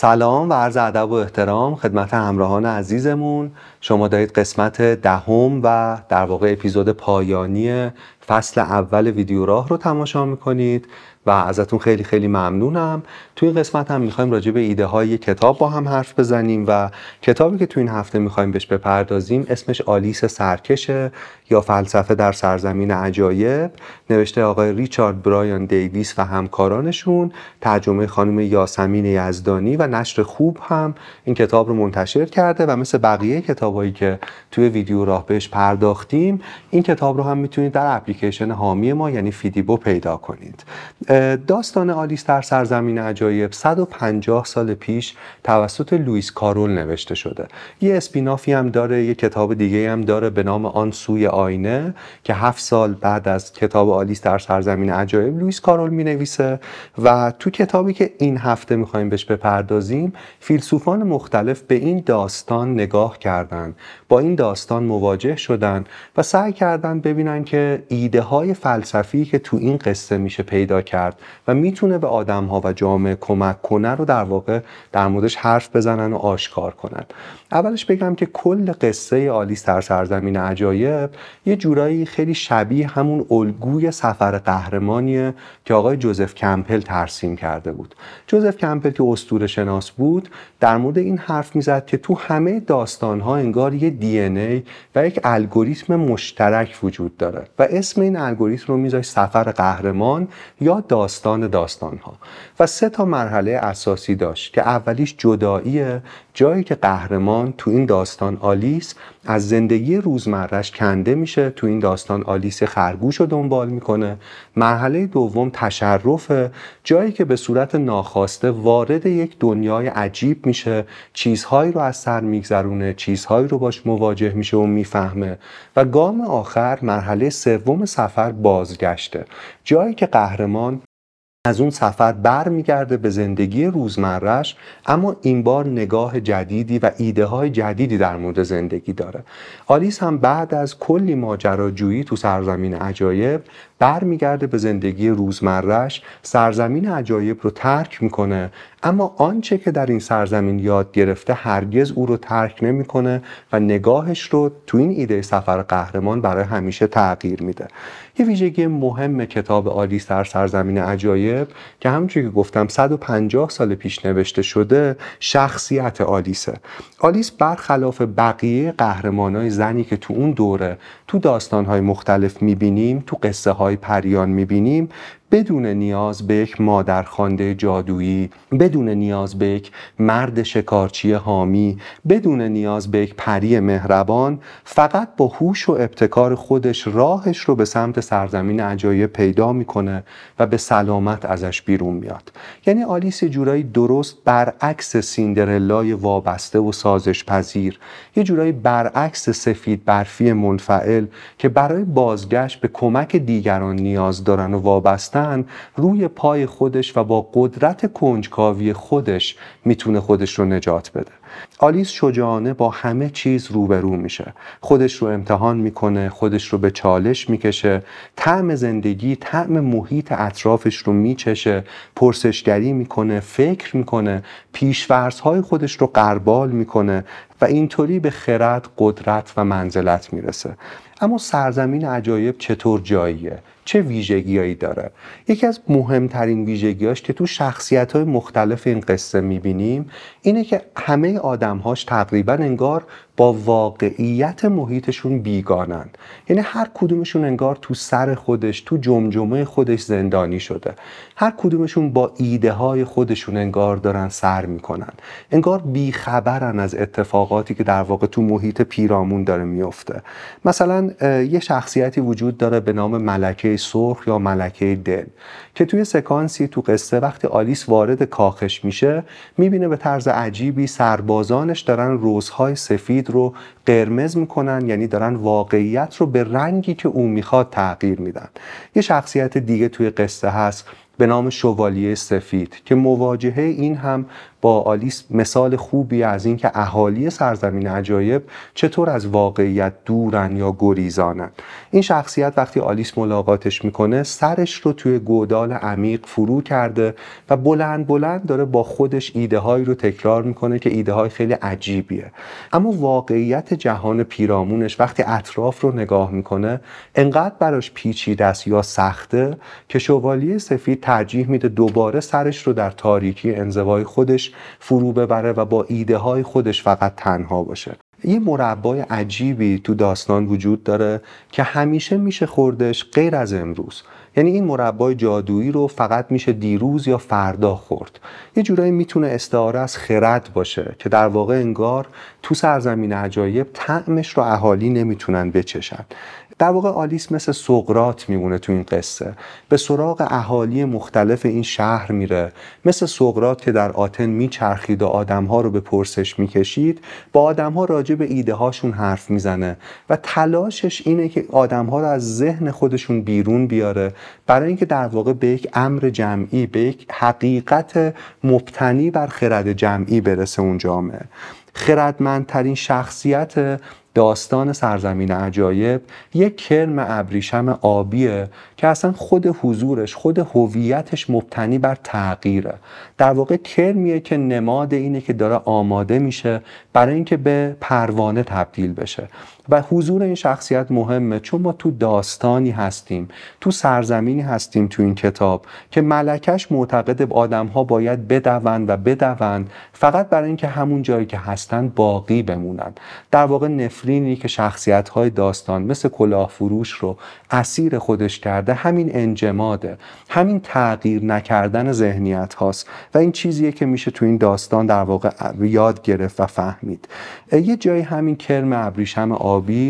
سلام و عرض ادب و احترام خدمت همراهان عزیزمون. شما دارید قسمت دهم و در واقع اپیزود پایانی فصل اول ویدیو راه رو تماشا می‌کنید و ازتون خیلی خیلی ممنونم. توی این قسمت هم می‌خوایم راجع به ایده های کتاب با هم حرف بزنیم و کتابی که تو این هفته می‌خوایم بهش بپردازیم اسمش آلیس سرکشه یا فلسفه در سرزمین عجایب. نوشته آقای ریچارد برایان دیویس و همکارانشون ترجمه خانم یاسمین یزدانی و نشر خوب هم این کتاب رو منتشر کرده و مثل بقیه کتابایی که توی ویدیو راه بهش پرداختیم این کتاب رو هم می‌تونید در اپلیکیشن حامی ما یعنی فیدیبو پیدا کنید. داستان آلیس در سرزمین عجایب 150 سال پیش توسط لوئیس کارول نوشته شده. یه spin-off ی هم داره یه کتاب دیگه هم داره به نام آن سوی آینه که هفت سال بعد از کتاب آلیس در سرزمین عجایب لوئیس کارول می نویسه و تو کتابی که این هفته می‌خوایم بهش بپردازیم فیلسوفان مختلف به این داستان نگاه کردند با این داستان مواجه شدن و سعی کردن ببینن که ایده های فلسفی که تو این قصه میشه پیدا کرد و می‌تونه به آدم ها و جامعه کمک کنه رو در واقع در موردش حرف بزنن و آشکار کنن. اولش بگم که کل قصه آلیس در سرزمین عجایب یه جورایی خیلی شبیه همون الگوی سفر قهرمانیه که آقای جوزف کمپل ترسیم کرده بود. جوزف کمپل که اسطوره شناس بود در مورد این حرف می‌زد که تو همه داستان ها انگار یه دی و یک الگوریتم مشترک وجود داره و اسم این الگوریتم رو میذاش سفر قهرمان یا داستان داستان ها و سه تا مرحله اساسی داشت که اولیش جداییه جایی که قهرمان تو این داستان آلیس از زندگی روزمرش کنده میشه تو این داستان آلیس خرگوش رو دنبال می‌کنه. مرحله دوم تشرفه جایی که به صورت ناخواسته وارد یک دنیای عجیب میشه. چیزهایی رو از سر میگذرونه چیزهایی رو باش مواجه میشه و می‌فهمه. و گام آخر مرحله سوم سفر بازگشته. جایی که قهرمان از اون سفر برمیگرده به زندگی روزمرش اما این بار نگاه جدیدی و ایده های جدیدی در مورد زندگی داره. آلیس هم بعد از کلی ماجراجویی تو سرزمین عجایب برمیگرده به زندگی روزمرش سرزمین عجایب رو ترک می‌کنه اما آنچه که در این سرزمین یاد گرفته هرگز او رو ترک نمی‌کنه و نگاهش رو تو این ایده سفر قهرمان برای همیشه تغییر میده. یه ویژگی مهم کتاب آلیس در سرزمین عجایب که همونجوری که گفتم 150 سال پیش نوشته شده شخصیت آلیسه. آلیس برخلاف بقیه قهرمانای زنی که تو اون دوره تو داستانهای مختلف می‌بینیم تو قصه های پریان می‌بینیم بدون نیاز به یک مادرخوانده جادویی بدون نیاز به یک مرد شکارچی حامی بدون نیاز به یک پری مهربان فقط با هوش و ابتکار خودش راهش رو به سمت سرزمین عجایب پیدا می‌کنه و به سلامت ازش بیرون میاد. یعنی آلیس جورایی درست برعکس سیندرلای وابسته و سازش پذیر یه جورایی برعکس سفید برفی منفعل که برای بازگشت به کمک دیگران نیاز دارن و وابسته روی پای خودش و با قدرت کنجکاوی خودش می‌تونه خودش رو نجات بده. آلیس شجاعانه با همه چیز روبرو میشه. خودش رو امتحان می‌کنه خودش رو به چالش می‌کشه طعم زندگی طعم محیط اطرافش رو میچشه پرسشگری می‌کنه فکر می‌کنه پیشورزهای خودش رو قربال می‌کنه و اینطوری به خرد قدرت و منزلت می‌رسه. اما سرزمین عجایب چطور جاییه؟ چه ویژگیهایی داره؟ یکی از مهمترین ویژگیاش که تو شخصیت های مختلف این قصه می‌بینیم اینه که همه آدمهاش تقریبا انگار با واقعیت محیطشون بیگانن یعنی هر کدومشون انگار تو سر خودش تو جمجمه خودش زندانی شده. هر کدومشون با ایده های خودشون انگار دارن سر می‌کنن. انگار بیخبرن از اتفاقاتی که در واقع تو محیط پیرامون داره میفته مثلا یه شخصیتی وجود داره به نام ملکه سرخ یا ملکه دل که توی سکانسی تو قصه وقتی آلیس وارد کاخش میشه می‌بینه به طرز عجیبی سربازانش دارن روزهای سفید رو قرمز می‌کنن یعنی دارن واقعیت رو به رنگی که او می‌خواد تغییر میدن. یه شخصیت دیگه توی قصه هست به نام شوالیه سفید که مواجهه این هم با آلیس مثال خوبی از اینکه اهالی سرزمین عجایب چطور از واقعیت دورن یا گریزانن. این شخصیت وقتی آلیس ملاقاتش می‌کنه سرش رو توی گودال عمیق فرو کرده و بلند بلند داره با خودش ایده هایی رو تکرار می‌کنه که ایده های خیلی عجیبیه. اما واقعیت جهان پیرامونش وقتی اطراف رو نگاه می‌کنه انقدر براش پیچیده است یا سخته که شوالیه سفید ترجیح میده دوباره سرش رو در تاریکی انزوای خودش فرو ببره و با ایده های خودش فقط تنها باشه. یه مربای عجیبی تو داستان وجود داره که همیشه میشه خوردش غیر از امروز. یعنی این مربای جادویی رو فقط میشه دیروز یا فردا خورد. یه جورایی می‌تونه استعاره از خرد باشه که در واقع انگار تو سرزمین عجایب طعمش رو اهالی نمی‌تونن بچشن. در واقع آلیس مثل سقرات میمونه تو این قصه. به سراغ اهالی مختلف این شهر میره. مثل سقرات که در آتن میچرخید و آدمها رو به پرسش می‌کشید با آدمها راجع به ایده هاشون حرف می‌زنه و تلاشش اینه که آدمها رو از ذهن خودشون بیرون بیاره برای اینکه در واقع به یک امر جمعی به یک حقیقت مبتنی بر خرد جمعی برسه اون جامعه. خردمندترین شخصیت داستان سرزمین عجایب یک کرم ابریشم آبیه که اصلا خود حضورش خود هویتش مبتنی بر تغییره. در واقع کرمیه که نماد اینه که داره آماده میشه برای اینکه به پروانه تبدیل بشه. و حضور این شخصیت مهمه. چون ما تو داستانی هستیم تو سرزمینی هستیم تو این کتاب که ملکش معتقد آدم ها باید بدوند و بدوند فقط برای اینکه همون جایی که هستن باقی بمونن. در واقع نفرینی که شخصیت های داستان مثل کلاه فروش رو اسیر خودش کرده همین انجماده همین تغییر نکردن ذهنیت هاست و این چیزیه که میشه تو این داستان در واقع یاد گرفت و فهمید. یه جایی همین کرم ابریشم সবই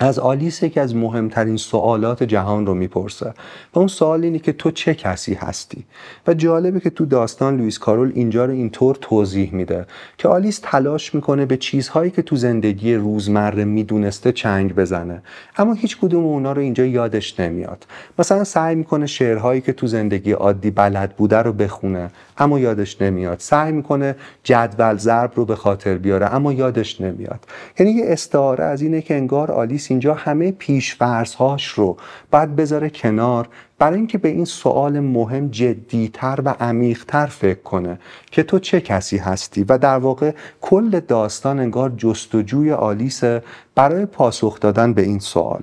از آلیس یکی از مهمترین سوالات جهان رو می‌پرسه و اون سوال اینه که تو چه کسی هستی؟ و جالبه که تو داستان لوئیس کارول اینجا رو اینطور توضیح میده که آلیس تلاش می‌کنه به چیزهایی که تو زندگی روزمره می‌دونسته چنگ بزنه. اما هیچ کدوم اونا رو اینجا یادش نمیاد. مثلا سعی می‌کنه شعرهایی که تو زندگی عادی بلد بوده رو بخونه اما یادش نمیاد. سعی می‌کنه جدول ضرب رو به خاطر بیاره اما یادش نمیاد. یعنی یه استعاره از اینه که انگار آلیس اینجا همه هاش رو باید بذاره کنار برای اینکه به این سوال مهم جدیتر و عمیقتر فکر کنه که تو چه کسی هستی و در واقع کل داستان انگار جستجوی آلیس برای پاسخ دادن به این سوال.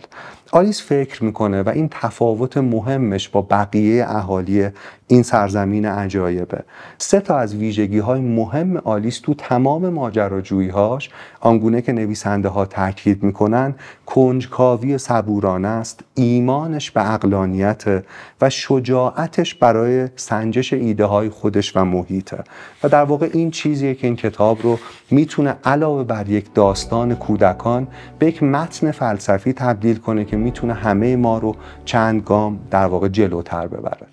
آلیس فکر می‌کنه و این تفاوت مهمش با بقیه اهالی این سرزمین عجایبه. سه تا از ویژگی های مهم آلیس تو تمام ماجراجویی هاش آنگونه که نویسنده ها تاکید می‌کنن کنجکاوی صبورانه است ایمانش به اقلانیت و شجاعتش برای سنجش ایده های خودش و محیطه. و در واقع این چیزیه که این کتاب رو می‌تونه علاوه بر یک داستان کودکان به یک متن فلسفی تبدیل کنه که می‌تونه همه ما رو چند گام در واقع جلوتر ببره.